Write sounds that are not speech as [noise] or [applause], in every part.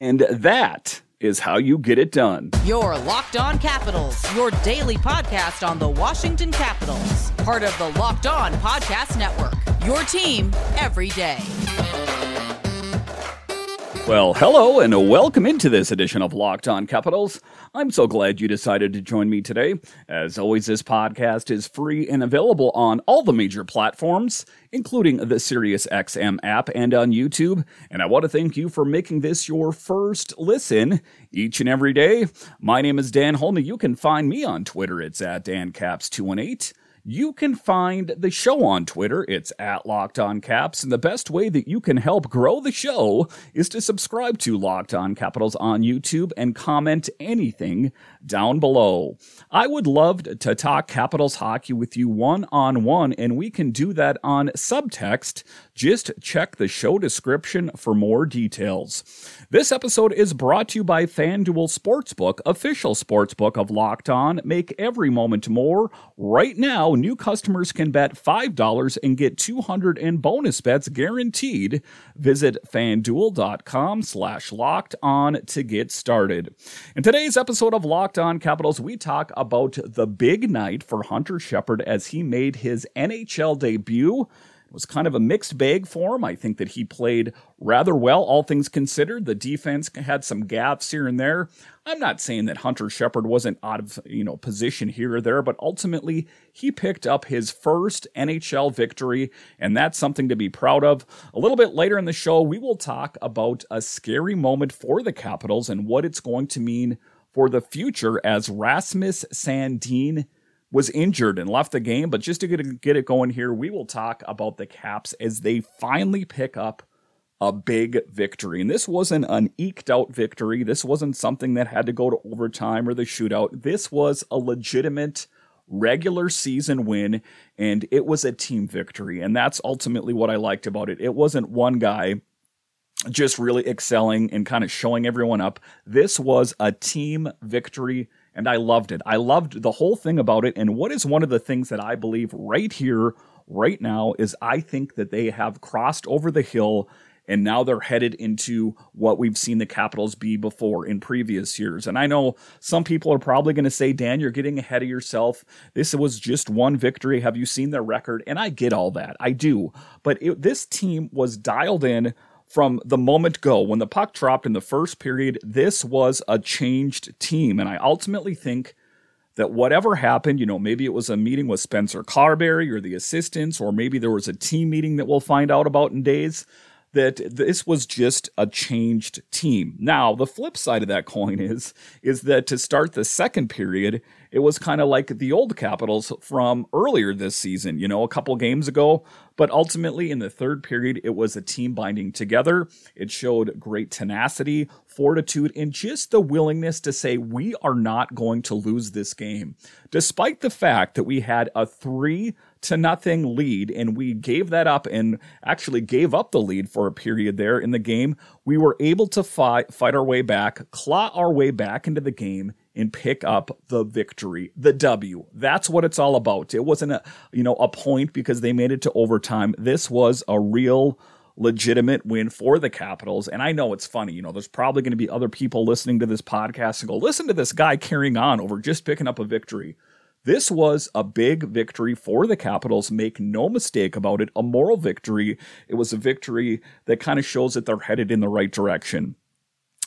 And that is how you get it done. Your Locked On Capitals, your daily podcast on the Washington Capitals. Part of the Locked On Podcast Network. Your team every day. Well, hello and welcome into this edition of Locked On Capitals. I'm so glad you decided to join me today. As always, this podcast is free and available on all the major platforms, including the SiriusXM app and on YouTube. And I want to thank you for making this your first listen each and every day. My name is Dan Holme. You can find me on Twitter. It's at DanCaps218 you can find the show on Twitter. It's at Locked On Caps. And the best way that you can help grow the show is to subscribe to Locked On Capitals on YouTube and comment anything down below. I would love to talk Capitals hockey with you one on one, and we can do that on subtext. Just check the show description for more details. This episode is brought to you by FanDuel Sportsbook, official sportsbook of Locked On. Make every moment more. Right now, new customers can bet $5 and get 200 in bonus bets guaranteed. Visit fanduel.com slash locked on to get started. In today's episode of Locked On Capitals, we talk about the big night for Hunter Shepard as he made his NHL debut. Was kind of a mixed bag for him. I think that he played rather well, all things considered. The defense had some gaps here and there. I'm not saying that Hunter Shepard wasn't out of you know position here or there, but ultimately he picked up his first NHL victory, and that's something to be proud of. A little bit later in the show, we will talk about a scary moment for the Capitals and what it's going to mean for the future as Rasmus Sandin was injured and left the game. But just to get it, get it going here, we will talk about the Caps as they finally pick up a big victory. And this wasn't an eked out victory. This wasn't something that had to go to overtime or the shootout. This was a legitimate regular season win, and it was a team victory. And that's ultimately what I liked about it. It wasn't one guy just really excelling and kind of showing everyone up. This was a team victory and I loved it. I loved the whole thing about it. And what is one of the things that I believe right here, right now, is I think that they have crossed over the hill and now they're headed into what we've seen the Capitals be before in previous years. And I know some people are probably going to say, Dan, you're getting ahead of yourself. This was just one victory. Have you seen their record? And I get all that. I do. But it, this team was dialed in from the moment go. When the puck dropped in the first period, this was a changed team. And I ultimately think that whatever happened, you know, maybe it was a meeting with Spencer Carbery or the assistants, or maybe there was a team meeting that we'll find out about in days that this was just a changed team. Now, the flip side of that coin is is that to start the second period, it was kind of like the old Capitals from earlier this season, you know, a couple games ago, but ultimately in the third period it was a team binding together. It showed great tenacity, fortitude, and just the willingness to say we are not going to lose this game. Despite the fact that we had a 3 to nothing lead and we gave that up and actually gave up the lead for a period there in the game we were able to fight fight our way back claw our way back into the game and pick up the victory the w that's what it's all about it wasn't a you know a point because they made it to overtime this was a real legitimate win for the Capitals. And I know it's funny, you know, there's probably going to be other people listening to this podcast and go, listen to this guy carrying on over just picking up a victory. This was a big victory for the Capitals. Make no mistake about it, a moral victory. It was a victory that kind of shows that they're headed in the right direction.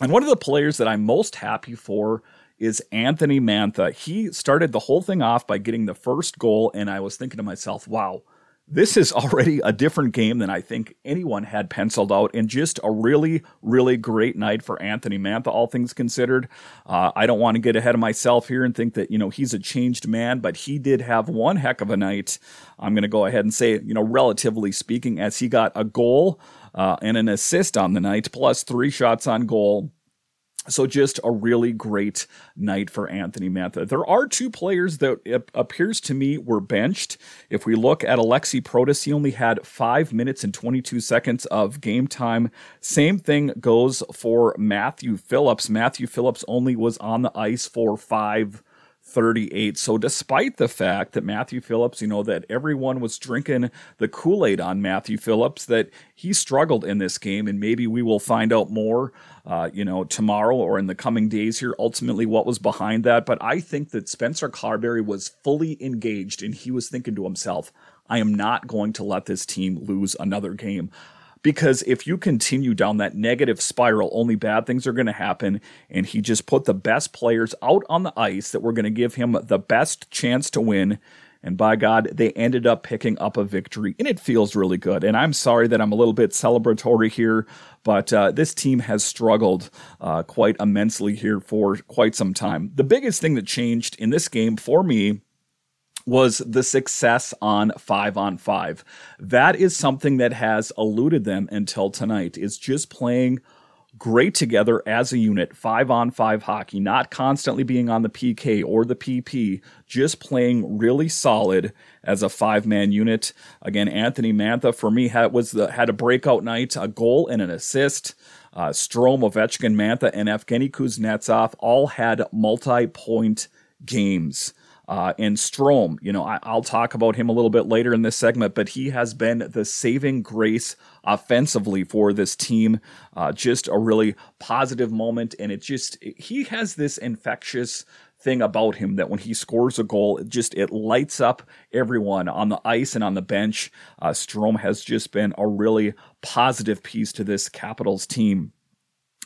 And one of the players that I'm most happy for is Anthony Mantha. He started the whole thing off by getting the first goal, and I was thinking to myself, wow, this is [laughs] already a different game than I think anyone had penciled out, and just a really, really great night for Anthony Mantha, all things considered. Uh, I don't want to get ahead of myself here and think that, you know, he's a changed man, but he did have one heck of a night. I'm going to go ahead and say, you know, relatively speaking, as he got a goal uh, and an assist on the night, plus three shots on goal so just a really great night for Anthony Mantha. There are two players that it appears to me were benched. If we look at Aliaksei Protas, he only had five minutes and 22 seconds of game time. Same thing goes for Matthew Phillips. Matthew Phillips only was on the ice for five 38. So, despite the fact that Matthew Phillips, you know, that everyone was drinking the Kool Aid on Matthew Phillips, that he struggled in this game, and maybe we will find out more, uh, you know, tomorrow or in the coming days here, ultimately what was behind that. But I think that Spencer Carbery was fully engaged, and he was thinking to himself, I am not going to let this team lose another game because if you continue down that negative spiral, only bad things are going to happen. And he just put the best players out on the ice that were going to give him the best chance to win. And by God, they ended up picking up a victory, and it feels really good. And I'm sorry that I'm a little bit celebratory here, but uh, this team has struggled uh, quite immensely here for quite some time. The biggest thing that changed in this game for me was the success on five on five. That is something that has eluded them until tonight, is just playing great together as a unit, five on five hockey, not constantly being on the PK or the PP, just playing really solid as a five man unit. Again, Anthony Mantha for me had was the, had a breakout night, a goal and an assist. Uh, Strome, Ovechkin, Mantha, and Evgeny Kuznetsov all had multi point games. Uh, and Strome, you know, I, will talk about him a little bit later in this segment, but he has been the saving grace offensively for this team. Uh, just a really positive moment, and it just he has this infectious thing about him that when he scores a goal, it just it lights up everyone on the ice and on the bench. Uh, Strome has just been a really positive piece to this Capitals team.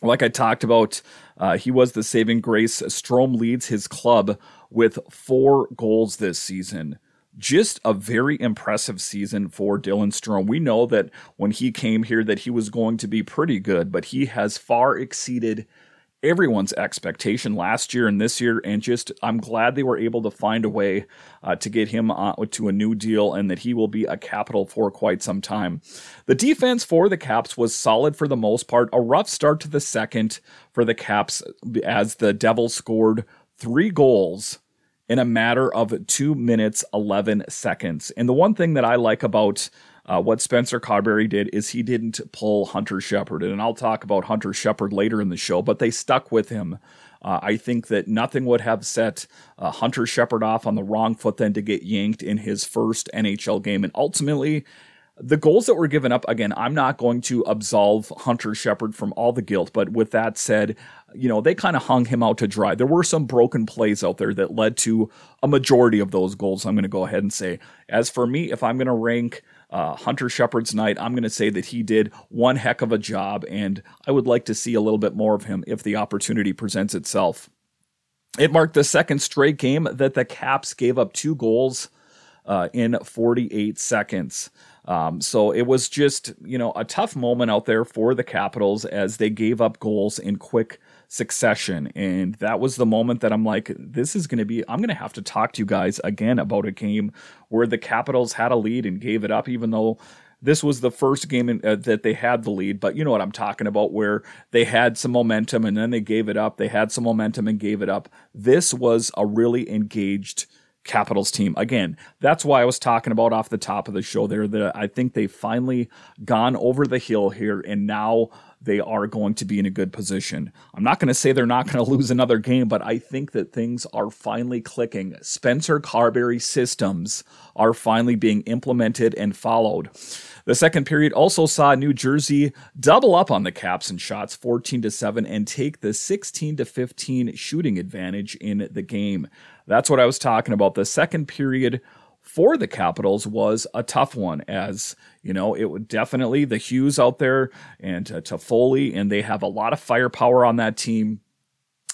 Like I talked about, uh, he was the saving grace. Strome leads his club with four goals this season. Just a very impressive season for Dylan Strome. We know that when he came here that he was going to be pretty good, but he has far exceeded everyone's expectation last year and this year and just i'm glad they were able to find a way uh, to get him uh, to a new deal and that he will be a capital for quite some time the defense for the caps was solid for the most part a rough start to the second for the caps as the devils scored three goals in a matter of two minutes, 11 seconds. And the one thing that I like about uh, what Spencer Carbery did is he didn't pull Hunter Shepard. And I'll talk about Hunter Shepard later in the show, but they stuck with him. Uh, I think that nothing would have set uh, Hunter Shepard off on the wrong foot than to get yanked in his first NHL game. And ultimately, the goals that were given up, again, I'm not going to absolve Hunter Shepard from all the guilt, but with that said, you know, they kind of hung him out to dry. There were some broken plays out there that led to a majority of those goals, I'm going to go ahead and say. As for me, if I'm going to rank uh, Hunter Shepard's night, I'm going to say that he did one heck of a job, and I would like to see a little bit more of him if the opportunity presents itself. It marked the second straight game that the Caps gave up two goals uh, in 48 seconds. Um, so it was just, you know, a tough moment out there for the Capitals as they gave up goals in quick succession. And that was the moment that I'm like, this is going to be, I'm going to have to talk to you guys again about a game where the Capitals had a lead and gave it up, even though this was the first game in, uh, that they had the lead, but you know what I'm talking about, where they had some momentum and then they gave it up. They had some momentum and gave it up. This was a really engaged Capitals team. Again, that's why I was talking about off the top of the show there that I think they've finally gone over the hill here and now they are going to be in a good position. I'm not going to say they're not going [laughs] to lose another game, but I think that things are finally clicking. Spencer Carbery systems are finally being implemented and followed. The second period also saw New Jersey double up on the Caps and shots 14 to 7 and take the 16 to 15 shooting advantage in the game. That's what I was talking about. The second period for the Capitals was a tough one, as you know, it would definitely the Hughes out there and uh, Toffoli, and they have a lot of firepower on that team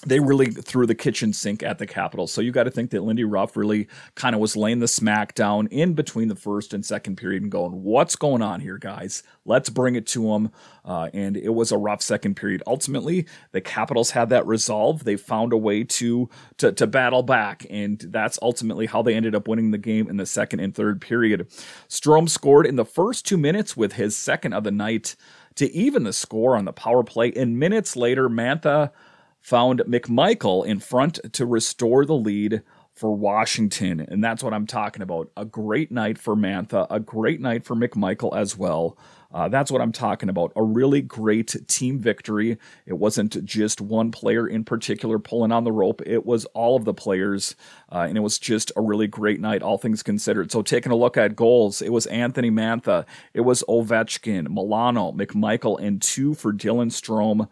they really threw the kitchen sink at the Capitals. So you got to think that Lindy Ruff really kind of was laying the smack down in between the first and second period and going, "What's going on here, guys? Let's bring it to them." Uh, and it was a rough second period. Ultimately, the Capitals had that resolve. They found a way to to, to battle back, and that's ultimately how they ended up winning the game in the second and third period. Strome scored in the first two minutes with his second of the night to even the score on the power play. And minutes later, Mantha found McMichael in front to restore the lead for Washington. And that's what I'm talking about. A great night for Mantha, a great night for McMichael as well. Uh, that's what I'm talking about. A really great team victory. It wasn't just one player in particular pulling on the rope, it was all of the players. Uh, and it was just a really great night, all things considered. So, taking a look at goals, it was Anthony Mantha, it was Ovechkin, Milano, McMichael, and two for Dylan Strome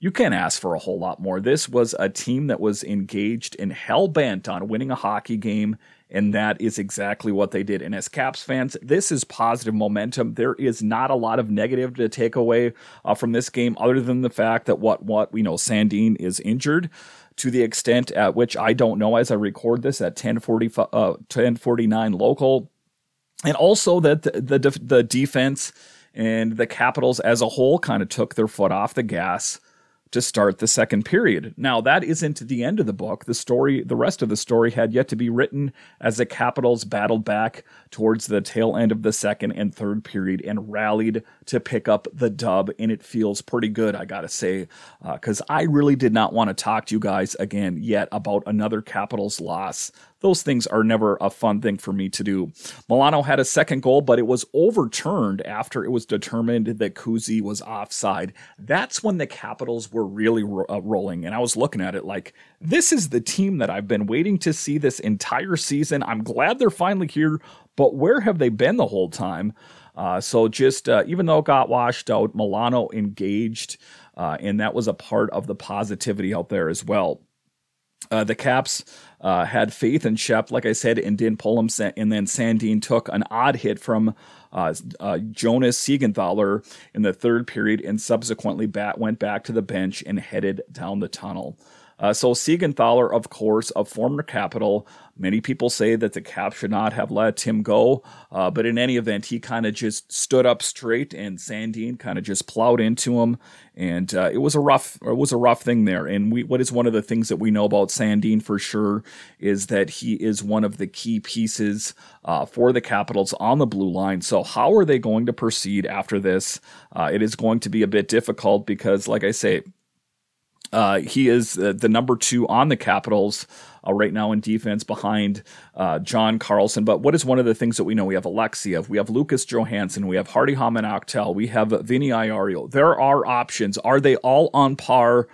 you can't ask for a whole lot more. This was a team that was engaged and hell bent on winning a hockey game, and that is exactly what they did. And as Caps fans, this is positive momentum. There is not a lot of negative to take away uh, from this game, other than the fact that what what we know Sandin is injured to the extent at which I don't know as I record this at 1040 uh, 1049 local, and also that the the, the defense and the Capitals as a whole kind of took their foot off the gas to start the second period. Now, that isn't the end of the book. The story, the rest of the story had yet to be written as the Capitals battled back towards the tail end of the second and third period and rallied to pick up the dub. And it feels pretty good, I gotta say, because uh, I really did not want to talk to you guys again yet about another Capitals loss those things are never a fun thing for me to do. Milano had a second goal, but it was overturned after it was determined that Kuzi was offside. That's when the Capitals were really ro- uh, rolling. And I was looking at it like, this is the team that I've been waiting to see this entire season. I'm glad they're finally here, but where have they been the whole time? Uh, so just uh, even though it got washed out, Milano engaged, uh, and that was a part of the positivity out there as well. Uh, the Caps uh, had faith in Shep, like I said, and didn't pull him. And then Sandin took an odd hit from uh, uh, Jonas Siegenthaler in the third period and subsequently bat, went back to the bench and headed down the tunnel. Uh, so Siegenthaler, of course, of former Capital. Many people say that the Cap should not have let him go, uh, but in any event, he kind of just stood up straight, and Sandin kind of just plowed into him, and uh, it was a rough, it was a rough thing there. And we, what is one of the things that we know about Sandin for sure is that he is one of the key pieces uh, for the Capitals on the blue line. So how are they going to proceed after this? Uh, it is going to be a bit difficult because, like I say, uh, he is uh, the number two on the Capitals uh, right now in defense behind uh, John Carlson. But what is one of the things that we know? We have Alexeyev, we have Lucas Johansen, we have Hardy Häman Aktell, we have Vinny Iorio. There are options. Are they all on par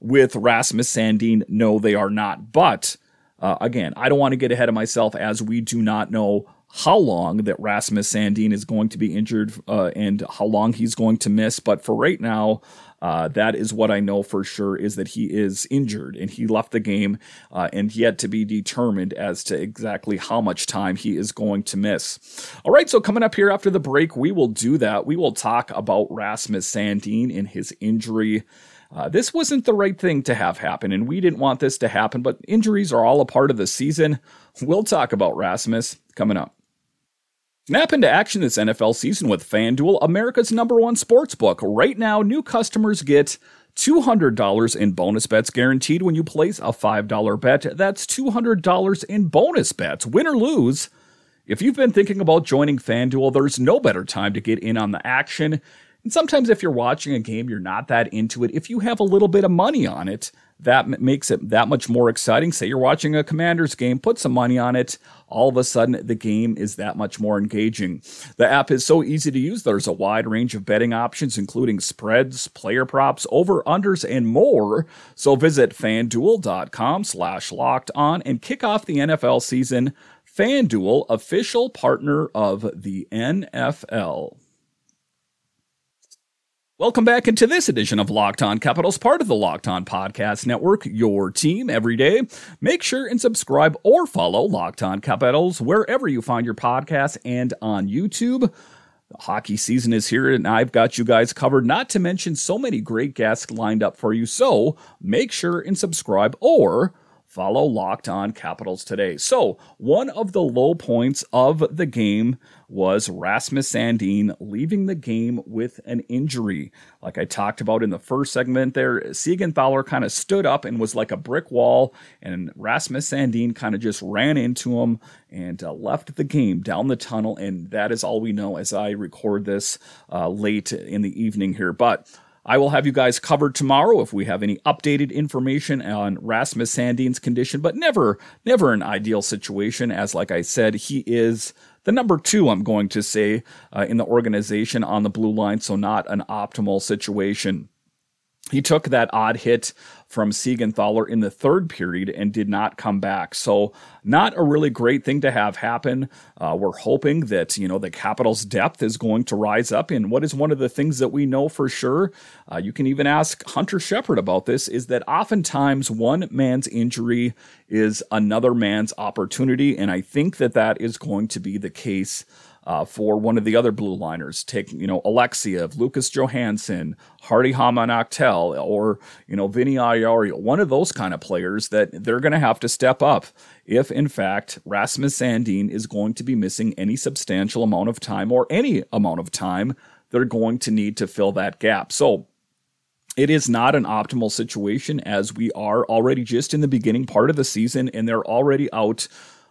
with Rasmus Sandin? No, they are not. But uh, again, I don't want to get ahead of myself as we do not know how long that Rasmus Sandin is going to be injured uh, and how long he's going to miss. But for right now, uh, that is what I know for sure is that he is injured and he left the game uh, and yet to be determined as to exactly how much time he is going to miss. All right, so coming up here after the break, we will do that. We will talk about Rasmus Sandin and his injury. Uh, this wasn't the right thing to have happen, and we didn't want this to happen, but injuries are all a part of the season. We'll talk about Rasmus coming up. Snap into action this NFL season with FanDuel, America's number one sports book. Right now, new customers get $200 in bonus bets guaranteed when you place a $5 bet. That's $200 in bonus bets, win or lose. If you've been thinking about joining FanDuel, there's no better time to get in on the action. And sometimes, if you're watching a game, you're not that into it. If you have a little bit of money on it, that makes it that much more exciting. Say you're watching a Commanders game, put some money on it. All of a sudden, the game is that much more engaging. The app is so easy to use. There's a wide range of betting options, including spreads, player props, over unders, and more. So visit fanduel.com slash locked on and kick off the NFL season. FanDuel, official partner of the NFL. Welcome back into this edition of Locked On Capitals, part of the Locked On Podcast Network, your team every day. Make sure and subscribe or follow Locked On Capitals wherever you find your podcasts and on YouTube. The hockey season is here, and I've got you guys covered, not to mention so many great guests lined up for you. So make sure and subscribe or follow Locked On Capitals today. So, one of the low points of the game was Rasmus Sandin leaving the game with an injury. Like I talked about in the first segment there, Siegenthaler kind of stood up and was like a brick wall, and Rasmus Sandin kind of just ran into him and uh, left the game down the tunnel. And that is all we know as I record this uh, late in the evening here. But I will have you guys covered tomorrow if we have any updated information on Rasmus Sandin's condition, but never, never an ideal situation. As like I said, he is the number two, I'm going to say, uh, in the organization on the blue line, so not an optimal situation. He took that odd hit from Siegenthaler in the third period and did not come back. So, not a really great thing to have happen. Uh, we're hoping that, you know, the Capitals' depth is going to rise up. And what is one of the things that we know for sure? Uh, you can even ask Hunter Shepard about this is that oftentimes one man's injury is another man's opportunity. And I think that that is going to be the case uh, for one of the other blue liners. Take, you know, Alexeyev, Lucas Johansen, Hardy Häman Aktell, or, you know, Vinny Iorio, one of those kind of players that they're going to have to step up if, in fact, Rasmus Sandin is going to be missing any substantial amount of time or any amount of time. They're going to need to fill that gap. So, it is not an optimal situation as we are already just in the beginning part of the season and they're already out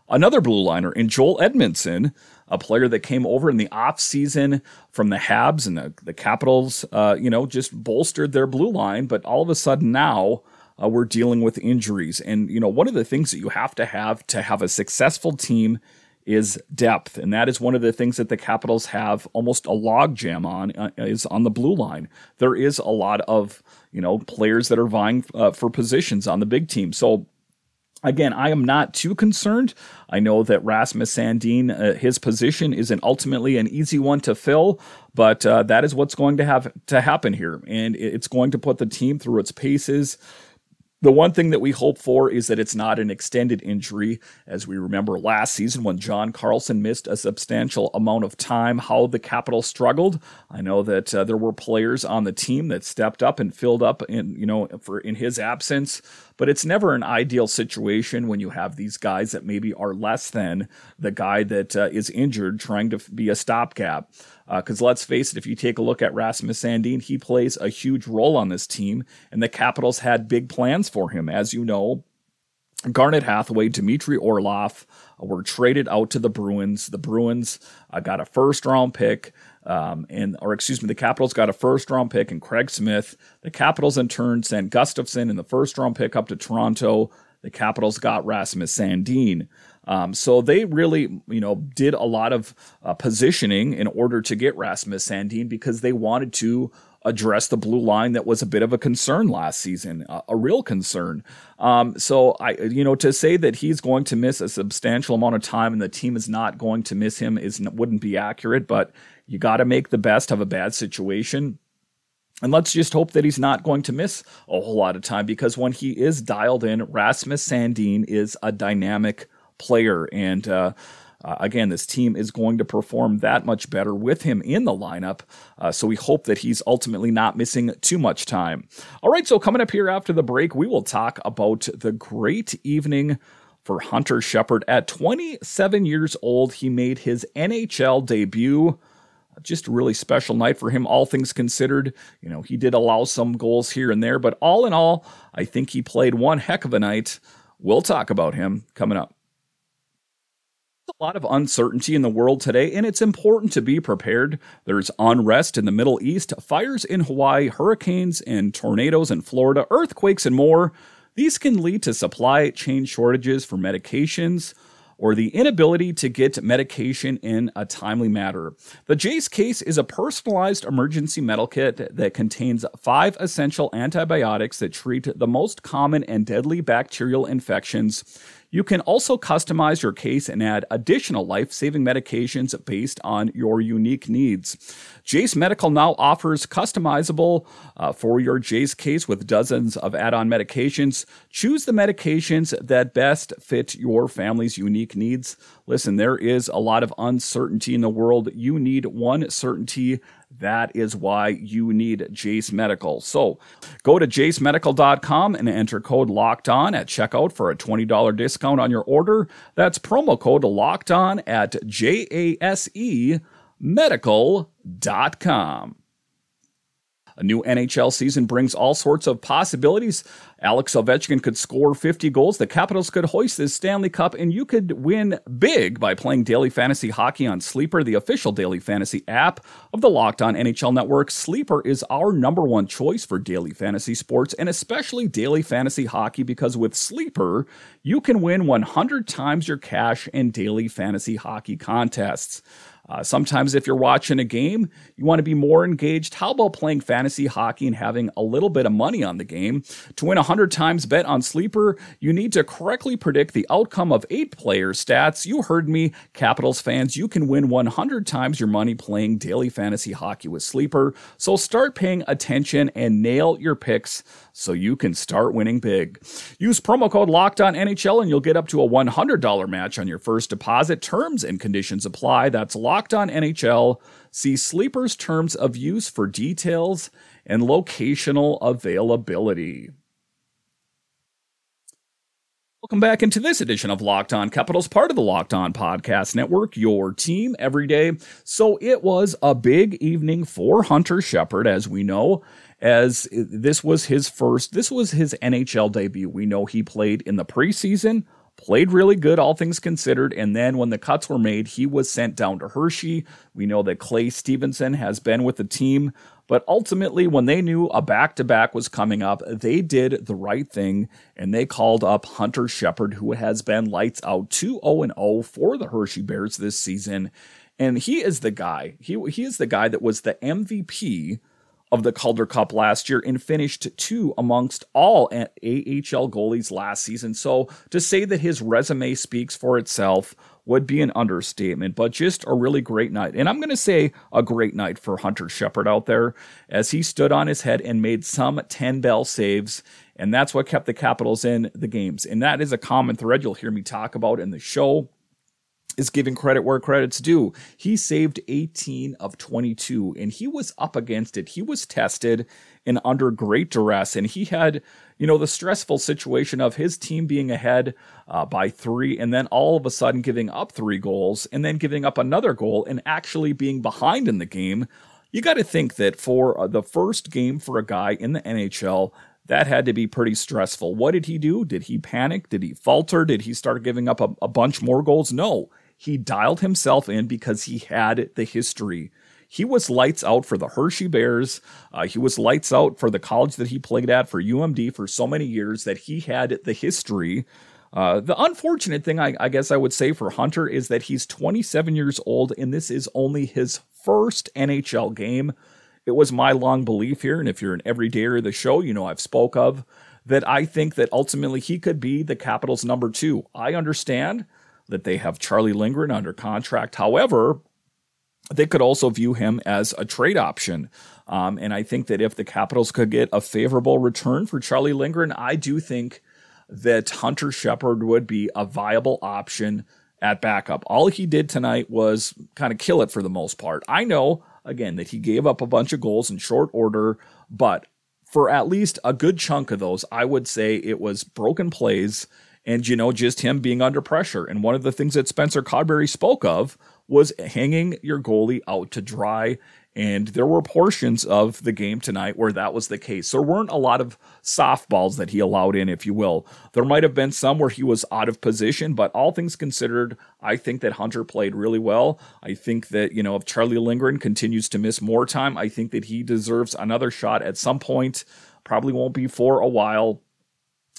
another blue liner in Joel Edmundson, a player that came over in the off season from the Habs and the, the Capitals, uh, you know, just bolstered their blue line. But all of a sudden now uh, we're dealing with injuries. And, you know, one of the things that you have to have to have a successful team is depth. And that is one of the things that the Capitals have almost a logjam on uh, is on the blue line. There is a lot of, you know, players that are vying uh, for positions on the big team. So Again, I am not too concerned. I know that Rasmus Sandin, uh, his position isn't ultimately an easy one to fill, but uh, that is what's going to have to happen here, and it's going to put the team through its paces. The one thing that we hope for is that it's not an extended injury. As we remember last season when John Carlson missed a substantial amount of time, how the Capitals struggled. I know that uh, there were players on the team that stepped up and filled up in, you know, for in his absence. But it's never an ideal situation when you have these guys that maybe are less than the guy that uh, is injured trying to be a stopgap. Because uh, let's face it, if you take a look at Rasmus Sandin, he plays a huge role on this team, and the Capitals had big plans for him. As you know, Garnet Hathaway, Dmitry Orlov uh, were traded out to the Bruins. The Bruins uh, got a first round pick, um, and or excuse me, the Capitals got a first round pick and Craig Smith. The Capitals in turn sent Gustafsson in the first round pick up to Toronto. The Capitals got Rasmus Sandin. Um, so they really, you know, did a lot of uh, positioning in order to get Rasmus Sandin because they wanted to address the blue line that was a bit of a concern last season, a, a real concern. Um, so I, you know, to say that he's going to miss a substantial amount of time and the team is not going to miss him is wouldn't be accurate. But you got to make the best of a bad situation. And let's just hope that he's not going to miss a whole lot of time because when he is dialed in, Rasmus Sandin is a dynamic player. And uh, uh, again, this team is going to perform that much better with him in the lineup. Uh, so we hope that he's ultimately not missing too much time. All right, so coming up here after the break, we will talk about the great evening for Hunter Shepard. At 27 years old, he made his NHL debut just a really special night for him, all things considered. You know, he did allow some goals here and there, but all in all, I think he played one heck of a night. We'll talk about him coming up a lot of uncertainty in the world today, and it's important to be prepared. There's unrest in the Middle East, fires in Hawaii, hurricanes and tornadoes in Florida, earthquakes, and more. These can lead to supply chain shortages for medications or the inability to get medication in a timely manner. The Jase case is a personalized emergency medical kit that contains five essential antibiotics that treat the most common and deadly bacterial infections you can also customize your case and add additional life saving medications based on your unique needs. Jase Medical now offers customizable uh, for your Jase case with dozens of add on medications. Choose the medications that best fit your family's unique needs. Listen, there is a lot of uncertainty in the world. You need one certainty that is why you need Jase Medical. So go to jasemedical.com and enter code locked on at checkout for a $20 discount on your order. That's promo code locked on at J A S E medical.com. A new NHL season brings all sorts of possibilities. Alex Ovechkin could score 50 goals. The Capitals could hoist this Stanley Cup, and you could win big by playing daily fantasy hockey on Sleeper, the official daily fantasy app of the Locked On NHL Network. Sleeper is our number one choice for daily fantasy sports and especially daily fantasy hockey because with Sleeper, you can win 100 times your cash in daily fantasy hockey contests. Uh, sometimes, if you're watching a game, you want to be more engaged. How about playing fantasy hockey and having a little bit of money on the game? To win 100 times bet on Sleeper, you need to correctly predict the outcome of eight player stats. You heard me, Capitals fans. You can win 100 times your money playing daily fantasy hockey with Sleeper. So start paying attention and nail your picks so you can start winning big. Use promo code Locked On NHL and you'll get up to a $100 match on your first deposit. Terms and conditions apply. That's Locked On NHL. See Sleeper's terms of use for details and locational availability. Welcome back into this edition of Locked On Capitals, part of the Locked On Podcast Network, your team every day. So it was a big evening for Hunter Shepard, as we know as this was his first, this was his NHL debut. We know he played in the preseason, played really good, all things considered. And then when the cuts were made, he was sent down to Hershey. We know that Clay Stevenson has been with the team. But ultimately, when they knew a back to back was coming up, they did the right thing and they called up Hunter Shepard, who has been lights out 2 0 0 for the Hershey Bears this season. And he is the guy, he, he is the guy that was the MVP of the Calder Cup last year and finished two amongst all AHL goalies last season. So to say that his resume speaks for itself would be an understatement, but just a really great night. And I'm going to say a great night for Hunter Shepard out there as he stood on his head and made some 10 bell saves. And that's what kept the Capitals in the games. And that is a common thread you'll hear me talk about in the show is giving credit where credit's due. He saved 18 of 22 and he was up against it. He was tested and under great duress and he had, you know, the stressful situation of his team being ahead uh, by three and then all of a sudden giving up three goals and then giving up another goal and actually being behind in the game. You got to think that for uh, the first game for a guy in the NHL, that had to be pretty stressful. What did he do? Did he panic? Did he falter? Did he start giving up a, a bunch more goals? No. He dialed himself in because he had the history. He was lights out for the Hershey Bears. Uh, he was lights out for the college that he played at for UMD for so many years that he had the history. Uh, the unfortunate thing, I, I guess I would say for Hunter, is that he's 27 years old and this is only his first NHL game. It was my long belief here, and if you're an everydayer of the show, you know I've spoke of that I think that ultimately he could be the Capitals' number two. I understand that they have Charlie Lindgren under contract. However, they could also view him as a trade option. Um, and I think that if the Capitals could get a favorable return for Charlie Lindgren, I do think that Hunter Shepard would be a viable option at backup. All he did tonight was kind of kill it for the most part. I know, again, that he gave up a bunch of goals in short order, but for at least a good chunk of those, I would say it was broken plays and you know just him being under pressure. And one of the things that Spencer Carbery spoke of was hanging your goalie out to dry. And there were portions of the game tonight where that was the case. There weren't a lot of softballs that he allowed in, if you will. There might have been some where he was out of position, but all things considered, I think that Hunter played really well. I think that, you know, if Charlie Lindgren continues to miss more time, I think that he deserves another shot at some point. Probably won't be for a while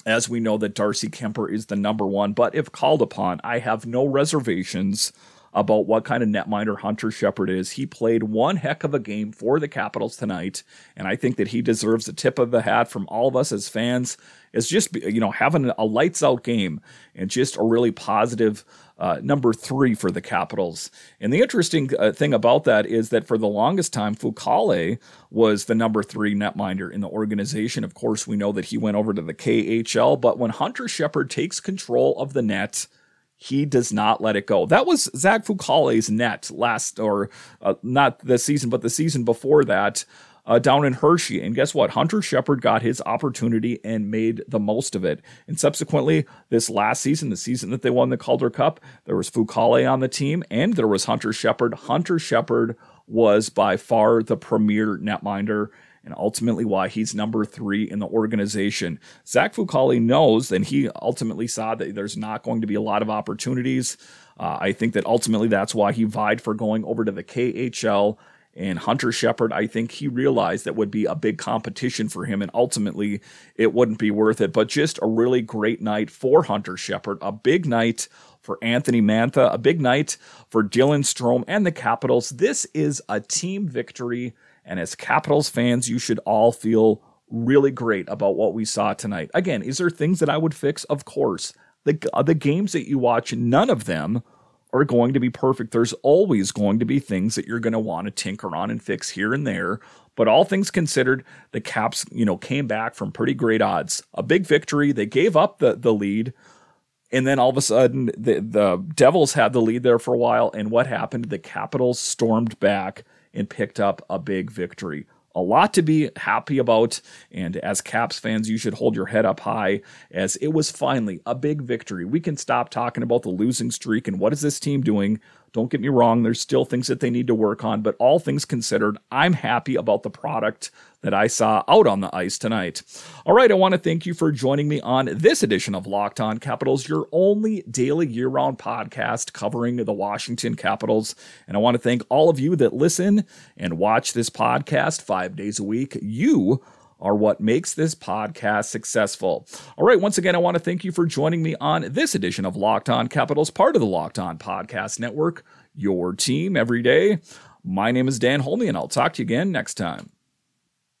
as we know that Darcy Kuemper is the number one, but if called upon, I have no reservations about what kind of netminder Hunter Shepard is. He played one heck of a game for the Capitals tonight, and I think that he deserves a tip of the hat from all of us as fans. Is just you know having a lights out game and just a really positive uh, number three for the Capitals. And the interesting uh, thing about that is that for the longest time, Fucale was the number three netminder in the organization. Of course, we know that he went over to the KHL, but when Hunter Shepard takes control of the net, he does not let it go. That was Zach Fucale's net last, or uh, not the season, but the season before that uh, down in Hershey. And guess what? Hunter Shepard got his opportunity and made the most of it. And subsequently, this last season, the season that they won the Calder Cup, there was Fucale on the team and there was Hunter Shepard. Hunter Shepard was by far the premier netminder. And ultimately why he's number three in the organization. Zach Fucale knows, and he ultimately saw that there's not going to be a lot of opportunities. Uh, I think that ultimately that's why he vied for going over to the KHL. And Hunter Shepard, I think he realized that would be a big competition for him, and ultimately it wouldn't be worth it. But just a really great night for Hunter Shepard, a big night for Anthony Mantha, a big night for Dylan Strome and the Capitals. This is a team victory, and as Capitals fans, you should all feel really great about what we saw tonight. Again, is there things that I would fix? Of course. The, the games that you watch, none of them are going to be perfect. There's always going to be things that you're going to want to tinker on and fix here and there. But all things considered, the Caps, you know, came back from pretty great odds. A big victory. They gave up the, the lead. And then all of a sudden, the, the Devils had the lead there for a while. And what happened? The Capitals stormed back and picked up a big victory a lot to be happy about. And as Caps fans, you should hold your head up high as it was finally a big victory. We can stop talking about the losing streak and what is this team doing. Don't get me wrong, there's still things that they need to work on, but all things considered, I'm happy about the product that I saw out on the ice tonight. All right, I want to thank you for joining me on this edition of Locked On Capitals, your only daily year round podcast covering the Washington Capitals. And I want to thank all of you that listen and watch this podcast five days a week. You are what makes this podcast successful. All right, once again, I want to thank you for joining me on this edition of Locked On Capitals, part of the Locked On Podcast Network, your team every day. My name is Dan Holme, and I'll talk to you again next time.